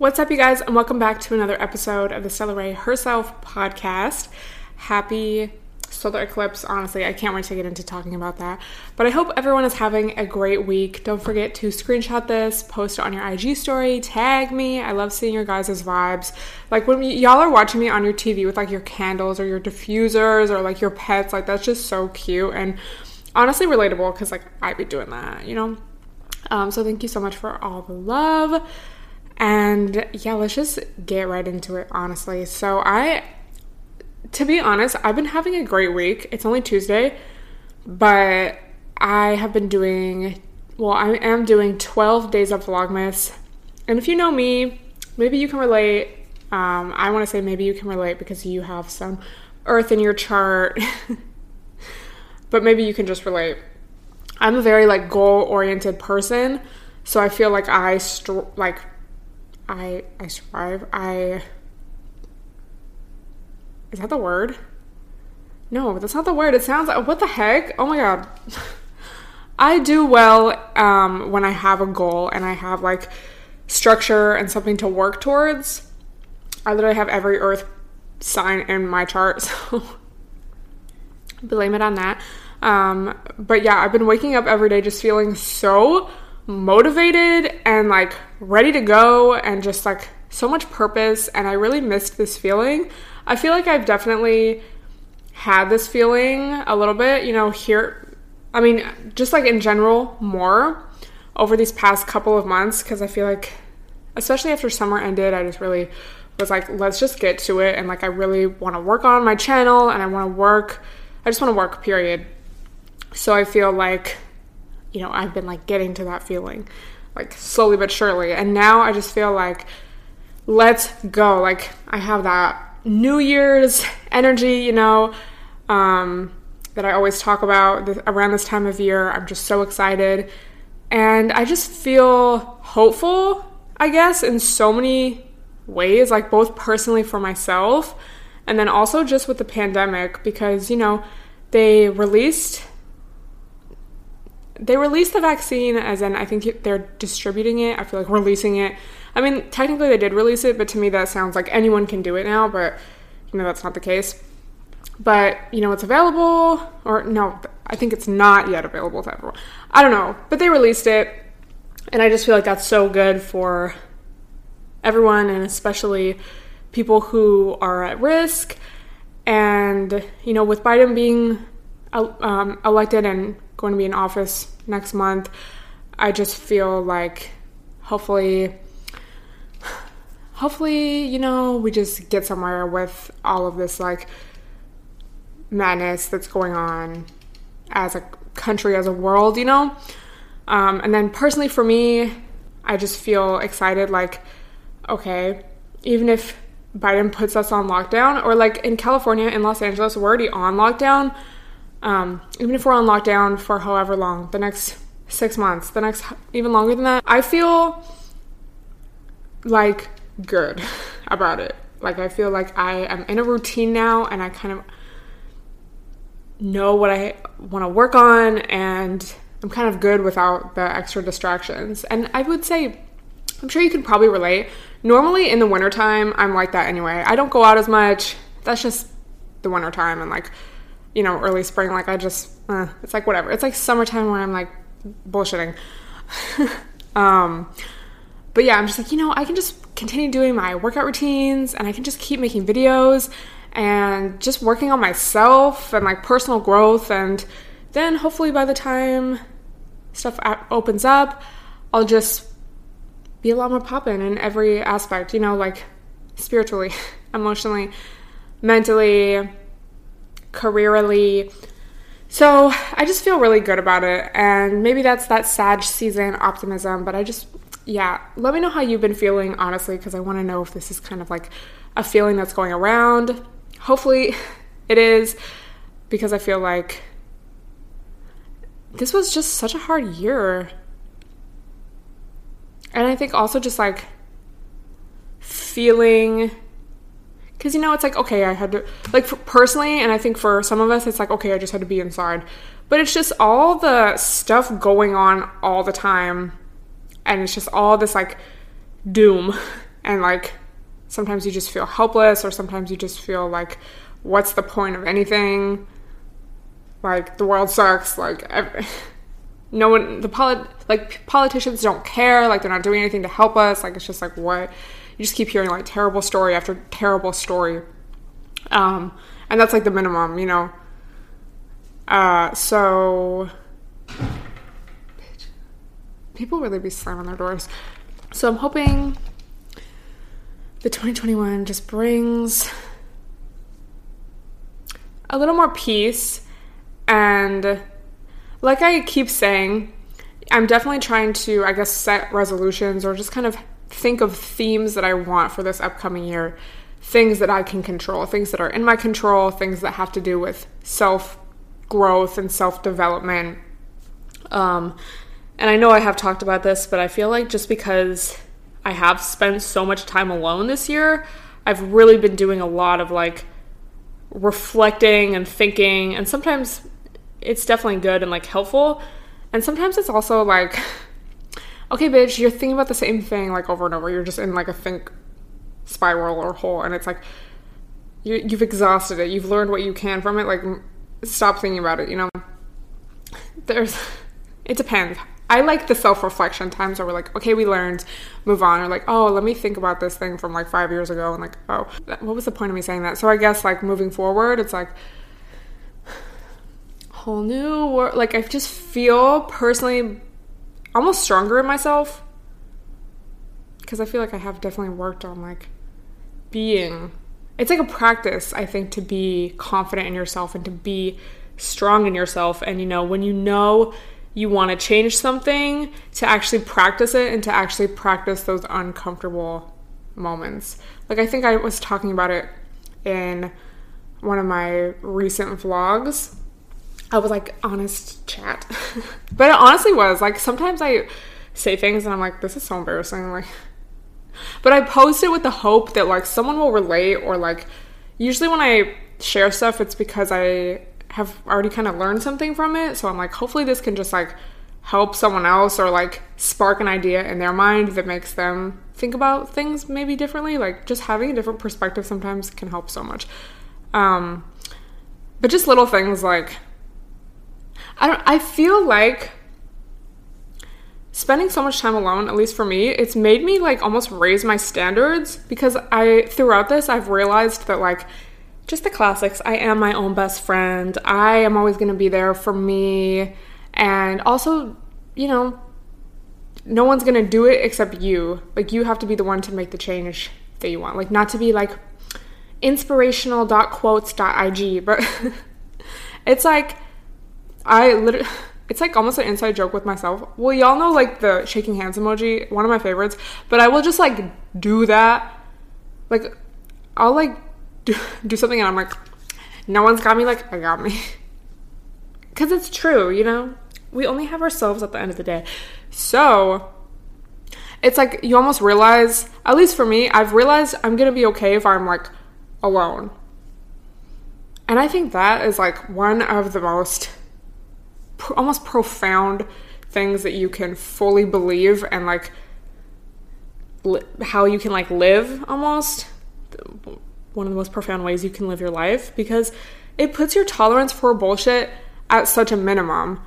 What's up, you guys, and welcome back to another episode of the Stella Rae Herself podcast. Happy solar eclipse. Honestly, I can't wait to get into talking about that. But I hope everyone is having a great week. Don't forget to screenshot this, post it on your IG story, tag me. I love seeing your guys' vibes. Like when y'all are watching me on your TV with like your candles or your diffusers or like your pets, like that's just so cute and honestly relatable because like I'd be doing that, you know? Um, so thank you so much for all the love. And yeah, let's just get right into it, honestly. So, I, to be honest, I've been having a great week. It's only Tuesday, but I have been doing, well, I am doing 12 days of Vlogmas. And if you know me, maybe you can relate. Um, I want to say maybe you can relate because you have some earth in your chart, but maybe you can just relate. I'm a very like goal oriented person, so I feel like I str- like I I strive. I Is that the word? No, that's not the word. It sounds like what the heck? Oh my god. I do well um, when I have a goal and I have like structure and something to work towards. I literally have every earth sign in my chart, so blame it on that. Um, but yeah, I've been waking up every day just feeling so motivated and like ready to go and just like so much purpose and I really missed this feeling. I feel like I've definitely had this feeling a little bit, you know, here I mean, just like in general more over these past couple of months cuz I feel like especially after summer ended, I just really was like let's just get to it and like I really want to work on my channel and I want to work I just want to work period. So I feel like you know, I've been like getting to that feeling, like slowly but surely. And now I just feel like, let's go. Like, I have that New Year's energy, you know, um, that I always talk about this, around this time of year. I'm just so excited. And I just feel hopeful, I guess, in so many ways, like both personally for myself and then also just with the pandemic because, you know, they released they released the vaccine as in I think they're distributing it. I feel like releasing it. I mean, technically they did release it, but to me that sounds like anyone can do it now, but you know that's not the case. But, you know, it's available or no, I think it's not yet available to everyone. I don't know, but they released it and I just feel like that's so good for everyone and especially people who are at risk and, you know, with Biden being um, elected and going to be in office next month, I just feel like hopefully hopefully, you know, we just get somewhere with all of this like madness that's going on as a country, as a world, you know? Um, and then personally for me, I just feel excited like, okay, even if Biden puts us on lockdown, or like in California, in Los Angeles, we're already on lockdown um, even if we're on lockdown for however long, the next six months, the next even longer than that, I feel like good about it. Like I feel like I am in a routine now and I kind of know what I want to work on and I'm kind of good without the extra distractions. And I would say I'm sure you could probably relate. Normally in the wintertime, I'm like that anyway. I don't go out as much. That's just the wintertime and like you know, early spring, like I just, uh, it's like whatever. It's like summertime when I'm like bullshitting. um, but yeah, I'm just like, you know, I can just continue doing my workout routines and I can just keep making videos and just working on myself and like personal growth. And then hopefully by the time stuff opens up, I'll just be a lot more poppin' in every aspect, you know, like spiritually, emotionally, mentally, careerly. So I just feel really good about it. And maybe that's that Sag season optimism, but I just, yeah, let me know how you've been feeling, honestly, because I want to know if this is kind of like a feeling that's going around. Hopefully it is, because I feel like this was just such a hard year. And I think also just like feeling because you know it's like okay i had to like personally and i think for some of us it's like okay i just had to be inside. But it's just all the stuff going on all the time and it's just all this like doom. And like sometimes you just feel helpless or sometimes you just feel like what's the point of anything? Like the world sucks like every, no one the polit like politicians don't care like they're not doing anything to help us like it's just like what you just keep hearing like terrible story after terrible story. Um and that's like the minimum you know? Uh so people really be slamming their doors. So i'm hoping the 2021 just brings a little more peace. And like I keep saying, I'm definitely trying to, I guess, set resolutions or just kind of think of themes that I want for this upcoming year. Things that I can control, things that are in my control, things that have to do with self growth and self development. Um, and I know I have talked about this, but I feel like just because I have spent so much time alone this year, I've really been doing a lot of like reflecting and thinking, and sometimes it's definitely good and like helpful. And sometimes it's also like, okay, bitch, you're thinking about the same thing like over and over. You're just in like a think spiral or hole, and it's like you, you've exhausted it. You've learned what you can from it. Like, stop thinking about it. You know, there's it depends. I like the self reflection times where we're like, okay, we learned, move on, or like, oh, let me think about this thing from like five years ago, and like, oh, what was the point of me saying that? So I guess like moving forward, it's like whole new world. Like I just feel personally almost stronger in myself because I feel like I have definitely worked on like being. It's like a practice, I think, to be confident in yourself and to be strong in yourself. And you know, when you know you want to change something, to actually practice it and to actually practice those uncomfortable moments. Like I think I was talking about it in one of my recent vlogs I was like, honest chat. but it honestly was. Like, sometimes I say things and I'm like, this is so embarrassing. Like, but I post it with the hope that like someone will relate or like, usually when I share stuff, it's because I have already kind of learned something from it. So I'm like, hopefully this can just like help someone else or like spark an idea in their mind that makes them think about things maybe differently. Like, just having a different perspective sometimes can help so much. Um, but just little things like, I don't I feel like spending so much time alone, at least for me, it's made me like almost raise my standards because I throughout this I've realized that like just the classics, I am my own best friend. I am always going to be there for me and also, you know, no one's going to do it except you. Like you have to be the one to make the change that you want. Like not to be like inspirational.quotes.ig, but it's like I literally. It's like almost an inside joke with myself. Well, y'all know like the shaking hands emoji, one of my favorites, but I will just like do that. Like, I'll like do, do something and I'm like, no one's got me, like, I got me. Because it's true, you know? We only have ourselves at the end of the day. So, it's like you almost realize, at least for me, I've realized I'm gonna be okay if I'm like alone. And I think that is like one of the most pr- almost profound things that you can fully believe and like li- how you can like live almost one of the most profound ways you can live your life because it puts your tolerance for bullshit at such a minimum.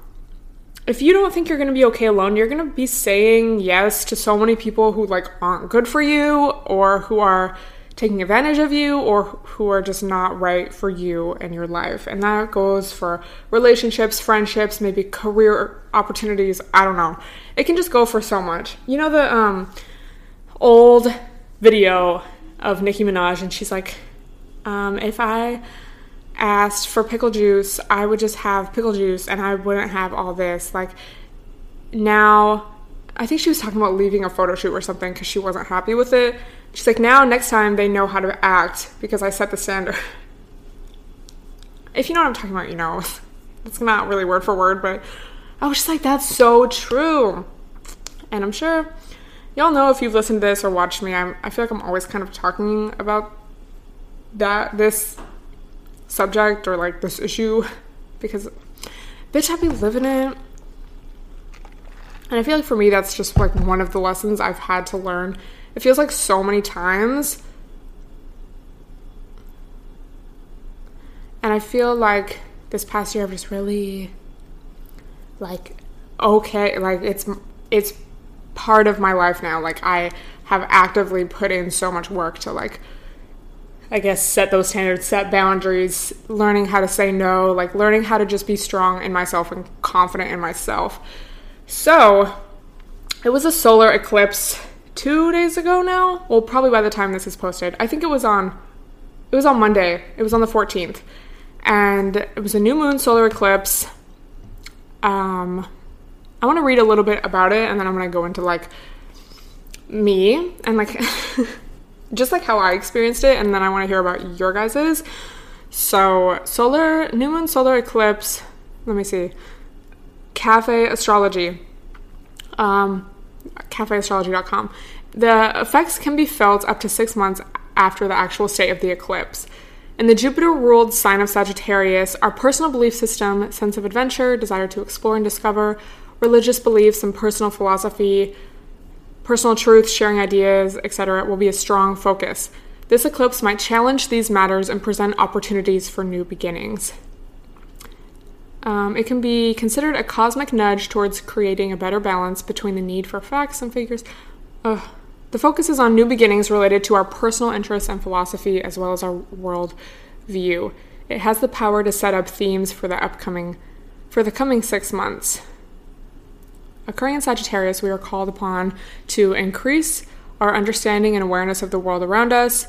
If you don't think you're going to be okay alone, you're going to be saying yes to so many people who like aren't good for you or who are taking advantage of you or who are just not right for you and your life. And that goes for relationships, friendships, maybe career opportunities, I don't know. It can just go for so much. You know the um old video of Nicki Minaj and she's like um if I asked for pickle juice, I would just have pickle juice and I wouldn't have all this. Like now I think she was talking about leaving a photo shoot or something because she wasn't happy with it. She's like, now next time they know how to act because I set the standard. if you know what I'm talking about, you know. It's not really word for word, but I was just like, that's so true. And I'm sure y'all know if you've listened to this or watched me, I'm, I feel like I'm always kind of talking about that, this subject or like this issue because bitch, I be living it. And I feel like for me, that's just like one of the lessons I've had to learn It feels like so many times. And I feel like this past year I've just really like okay, like it's it's part of my life now. Like I have actively put in so much work to like I guess set those standards, set boundaries, learning how to say no, like learning how to just be strong in myself and confident in myself. So, it was a solar eclipse 2 days ago now. Well, probably by the time this is posted. I think it was on it was on Monday. It was on the 14th. And it was a new moon solar eclipse. Um I want to read a little bit about it and then I'm going to go into like me and like just like how I experienced it and then I want to hear about your guys's. So, solar new moon solar eclipse, let me see. Cafe Astrology. Um cafeastrology.com. The effects can be felt up to 6 months after the actual state of the eclipse. In the Jupiter ruled sign of Sagittarius, our personal belief system, sense of adventure, desire to explore and discover, religious beliefs and personal philosophy, personal truth, sharing ideas, etc., will be a strong focus. This eclipse might challenge these matters and present opportunities for new beginnings. Um, it can be considered a cosmic nudge towards creating a better balance between the need for facts and figures. Ugh. The focus is on new beginnings related to our personal interests and philosophy, as well as our world view. It has the power to set up themes for the upcoming, for the coming six months. Occurring in Sagittarius, we are called upon to increase our understanding and awareness of the world around us,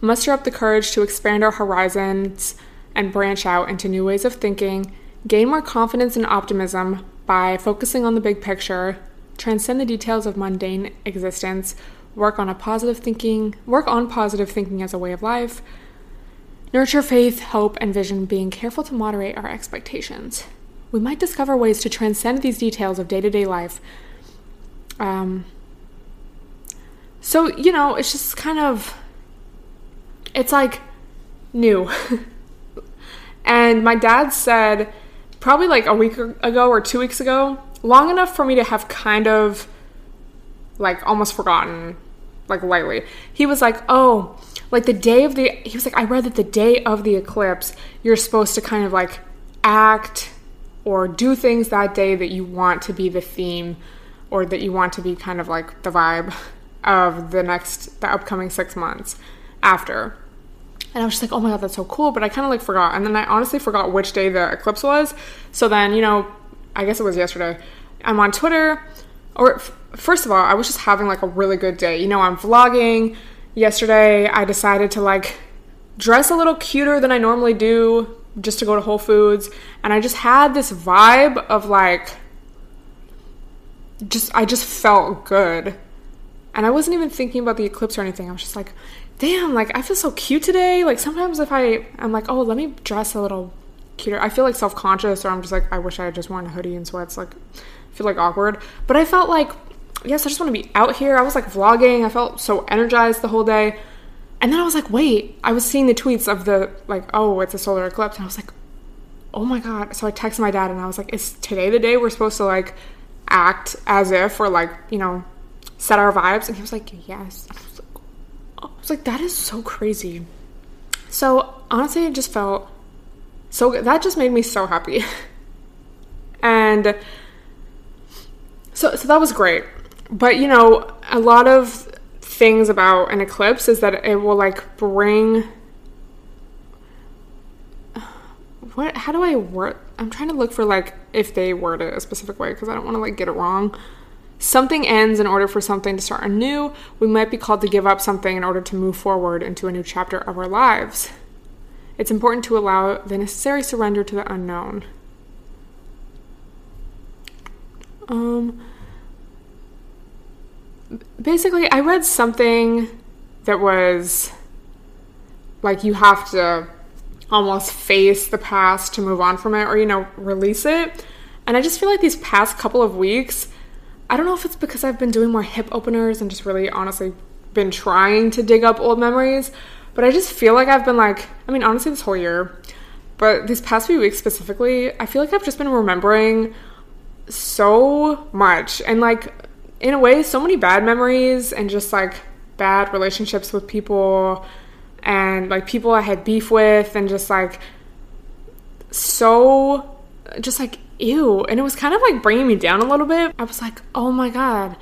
muster up the courage to expand our horizons and branch out into new ways of thinking, gain more confidence and optimism by focusing on the big picture, transcend the details of mundane existence, work on a positive thinking, work on positive thinking as a way of life, nurture faith, hope, and vision, being careful to moderate our expectations we might discover ways to transcend these details of day to day life. Um, so, you know, it's just kind of, it's like new. and my dad said, probably like a week ago or two weeks ago, long enough for me to have kind of like almost forgotten, like lightly. He was like, oh, like the day of the, he was like, I read that the day of the eclipse, you're supposed to kind of like act or do things that day that you want to be the theme or that you want to be kind of like the vibe of the next the upcoming six months after and i was just like oh my god that's so cool. But i kind of like forgot. And then i honestly forgot which day the eclipse was. So then you know i guess it was yesterday. I'm on twitter. Or f- first of all i was just having like a really good day. You know i'm vlogging. Yesterday i decided to like dress a little cuter than i normally do just to go to Whole Foods. And I just had this vibe of like, just, I just felt good. And I wasn't even thinking about the eclipse or anything. I was just like, damn, like I feel so cute today. Like sometimes if I, I'm like, oh, let me dress a little cuter. I feel like self conscious or I'm just like, I wish I had just worn a hoodie and sweats. Like, I feel like awkward. But I felt like, yes, I just want to be out here. I was like vlogging. I felt so energized the whole day. And then I was like, wait, I was seeing the tweets of the, like, oh, it's a solar eclipse. And I was like, oh my God. So I texted my dad and I was like, is today the day we're supposed to, like, act as if or, like, you know, set our vibes? And he was like, yes. Like, that is so crazy. So honestly, it just felt so. That just made me so happy. and so, so that was great. But, you know, a lot of things about an eclipse is that it will like bring what how do I word I'm trying to look for like if they word it a specific way because I don't want to like get it wrong. Something ends in order for something to start anew. We might be called to give up something in order to move forward into a new chapter of our lives. It's important to allow the necessary surrender to the unknown. Um basically, I read something that was like you have to almost face the past to move on from it or, you know, release it. And I just feel like these past couple of weeks, I don't know if it's because I've been doing more hip openers and just really honestly been trying to dig up old memories, but I just feel like I've been like, I mean, honestly, this whole year, but these past few weeks specifically, I feel like I've just been remembering so much and like in a way, so many bad memories and just like bad relationships with people and like people I had beef with and just like so just like ew and it was kind of like bringing me down a little bit. I was like, "Oh my god."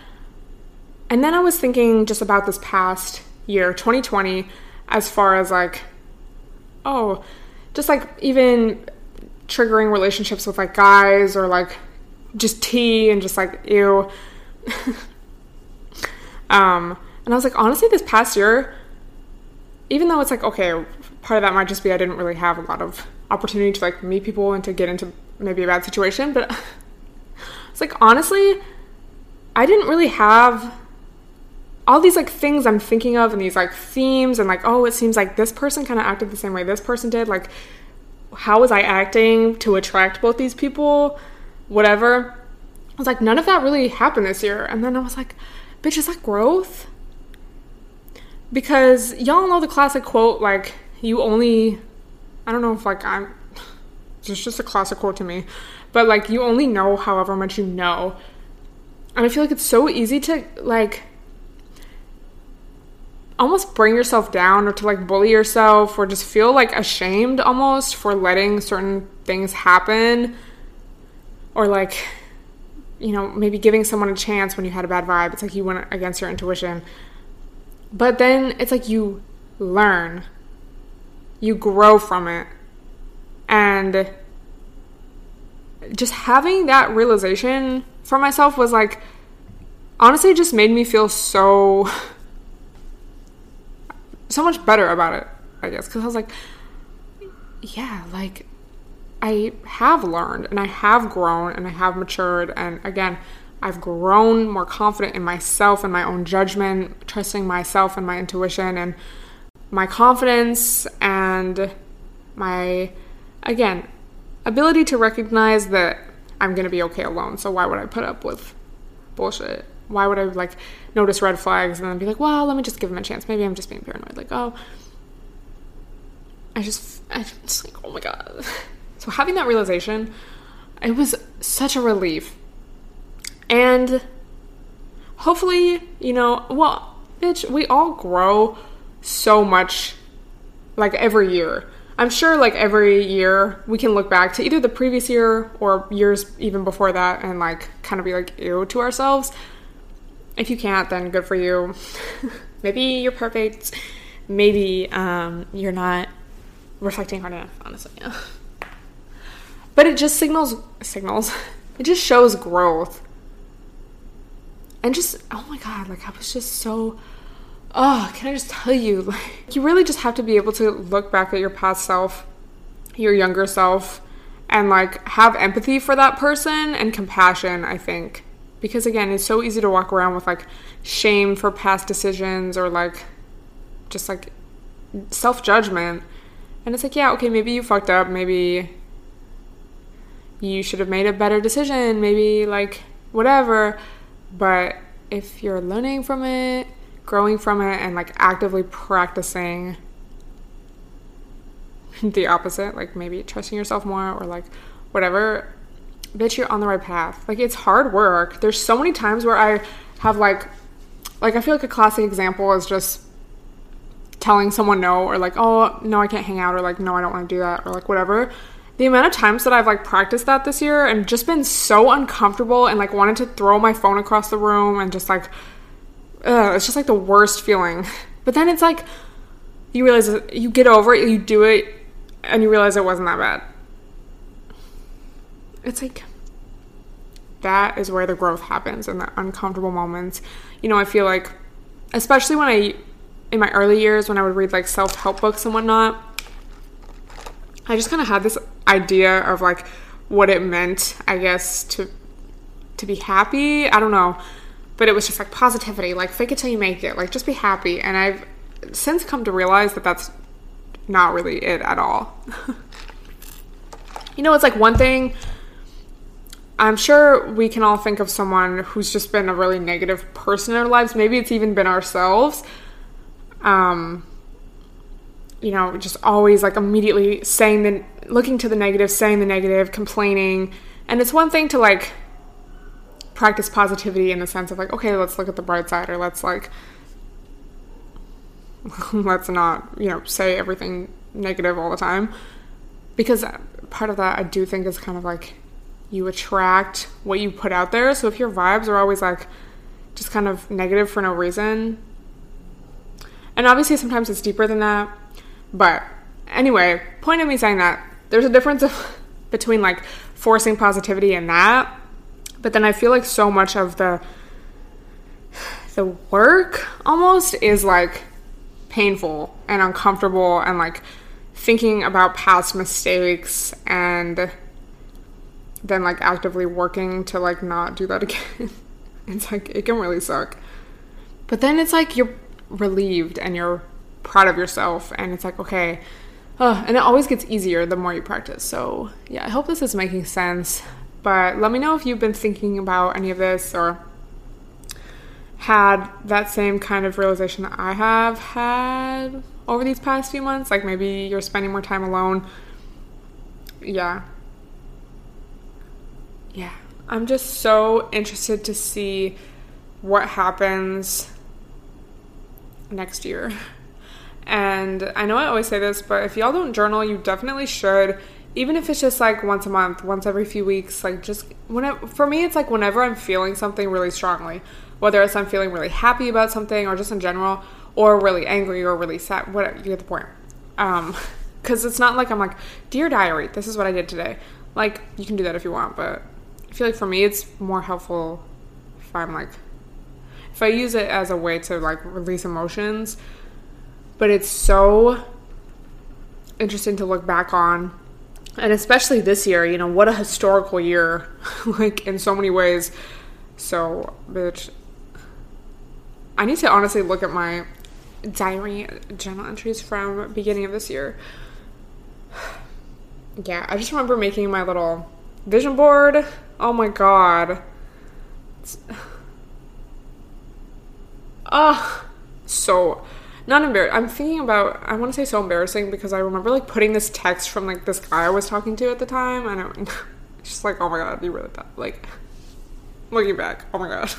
And then I was thinking just about this past year, 2020, as far as like oh, just like even triggering relationships with like guys or like just tea and just like ew. um, and I was like, honestly, this past year, even though it's like okay, part of that might just be I didn't really have a lot of opportunity to like meet people and to get into maybe a bad situation, but it's like honestly, I didn't really have all these like things I'm thinking of and these like themes and like oh it seems like this person kind of acted the same way this person did. Like how was I acting to attract both these people? Whatever. I was like none of that really happened this year. And then I was like bitch is that growth? Because y'all know the classic quote like you only I don't know if like I'm it's just a classic quote to me. But like you only know however much you know. And I feel like it's so easy to like almost bring yourself down or to like bully yourself or just feel like ashamed almost for letting certain things happen. Or like you know maybe giving someone a chance when you had a bad vibe. It's like you went against your intuition. But then it's like you learn. You grow from it. And just having that realization for myself was like honestly just made me feel so so much better about it, I guess, because I was like, yeah, like I have learned and I have grown and I have matured. And again, I've grown more confident in myself and my own judgment, trusting myself and my intuition and my confidence and my, again, ability to recognize that I'm going to be okay alone. So why would I put up with bullshit? Why would I like notice red flags and then be like, well, let me just give him a chance. Maybe I'm just being paranoid. Like, oh, I just, I just like, oh my god. So having that realization, it was such a relief. And hopefully, you know, well, bitch, we all grow so much like every year. I'm sure like every year we can look back to either the previous year or years even before that and like kind of be like ew to ourselves. If you can't, then good for you. Maybe you're perfect. Maybe um, you're not reflecting hard enough, honestly. But it just signals signals. It just shows growth. And just oh my god, like I was just so oh, can I just tell you, like you really just have to be able to look back at your past self, your younger self, and like have empathy for that person and compassion, I think. Because again it's so easy to walk around with like shame for past decisions or like just like self-judgment. And it's like yeah okay maybe you fucked up. Maybe you should have made a better decision. Maybe like whatever. But if you're learning from it growing from it and like actively practicing the opposite like maybe trusting yourself more or like whatever bitch, you're on the right path. Like it's hard work. There's so many times where I have like, like I feel like a classic example is just telling someone no or like, oh no, I can't hang out or like no, I don't want to do that or like whatever. The amount of times that I've like practiced that this year and just been so uncomfortable and like wanted to throw my phone across the room and just like, ugh, it's just like the worst feeling. But then it's like you realize you get over it, you do it, and you realize it wasn't that bad it's like that is where the growth happens in the uncomfortable moments. You know, I feel like, especially when I, in my early years, when I would read like self help books and whatnot, I just kind of had this idea of like what it meant, I guess, to to be happy. I don't know, but it was just like positivity, like fake it till you make it, like just be happy. And I've since come to realize that that's not really it at all. you know, it's like one thing I'm sure we can all think of someone who's just been a really negative person in our lives. Maybe it's even been ourselves. Um, you know, just always like immediately saying the, looking to the negative, saying the negative, complaining. And it's one thing to like practice positivity in the sense of like, okay, let's look at the bright side or let's like let's not, you know, say everything negative all the time. Because part of that I do think is kind of like you attract what you put out there. So if your vibes are always like just kind of negative for no reason, and obviously sometimes it's deeper than that. But anyway, point of me saying that there's a difference of, between like forcing positivity and that. But then I feel like so much of the the work almost is like painful and uncomfortable and like thinking about past mistakes and then like actively working to like not do that again. it's like it can really suck. But then it's like you're relieved and you're proud of yourself and it's like okay. Uh, and it always gets easier the more you practice. So, yeah, I hope this is making sense. But let me know if you've been thinking about any of this or had that same kind of realization that I have had over these past few months. Like maybe you're spending more time alone. Yeah, yeah, I'm just so interested to see what happens next year. And I know I always say this, but if y'all don't journal, you definitely should. Even if it's just like once a month, once every few weeks, like just whenever, for me, it's like whenever I'm feeling something really strongly, whether it's I'm feeling really happy about something or just in general, or really angry or really sad, whatever, you get the point. Um, cause it's not like I'm like, dear diary, this is what I did today. Like, you can do that if you want, but I feel like for me, it's more helpful if I'm like, if I use it as a way to like release emotions. But it's so interesting to look back on. And especially this year, you know, what a historical year, like in so many ways. So, bitch, I need to honestly look at my diary journal entries from beginning of this year. yeah, I just remember making my little vision board Oh my god. Ah, so not embarrassed. I'm thinking about. I want to say so embarrassing because I remember like putting this text from like this guy I was talking to at the time, it, it's just like, oh my god, you really bad. Like looking back, oh my god.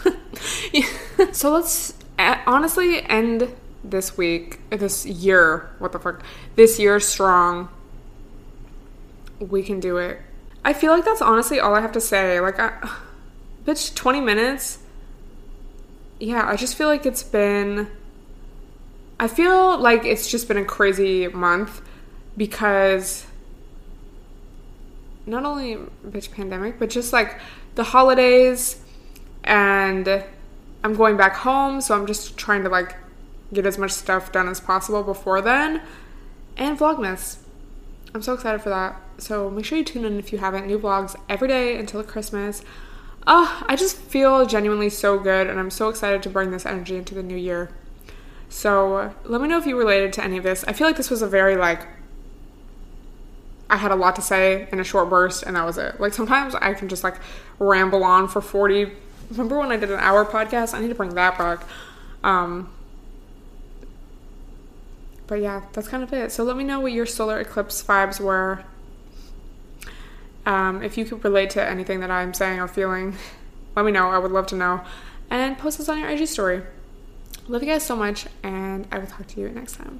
yeah. So let's honestly end this week, this year. What the fuck? This year strong. We can do it. I feel like that's honestly all I have to say. Like, I, bitch, 20 minutes. Yeah, I just feel like it's been. I feel like it's just been a crazy month because not only bitch pandemic, but just like the holidays and I'm going back home, so I'm just trying to like get as much stuff done as possible before then. And Vlogmas. I'm so excited for that. So make sure you tune in if you haven't. New vlogs every day until Christmas. Oh, I just feel genuinely so good, and I'm so excited to bring this energy into the new year. So let me know if you related to any of this. I feel like this was a very like I had a lot to say in a short burst, and that was it. Like sometimes I can just like ramble on for 40. Remember when I did an hour podcast? I need to bring that back. Um, but yeah, that's kind of it. So let me know what your solar eclipse vibes were. Um, if you could relate to anything that I'm saying or feeling, let me know. I would love to know. And post this on your IG story. Love you guys so much, and I will talk to you next time.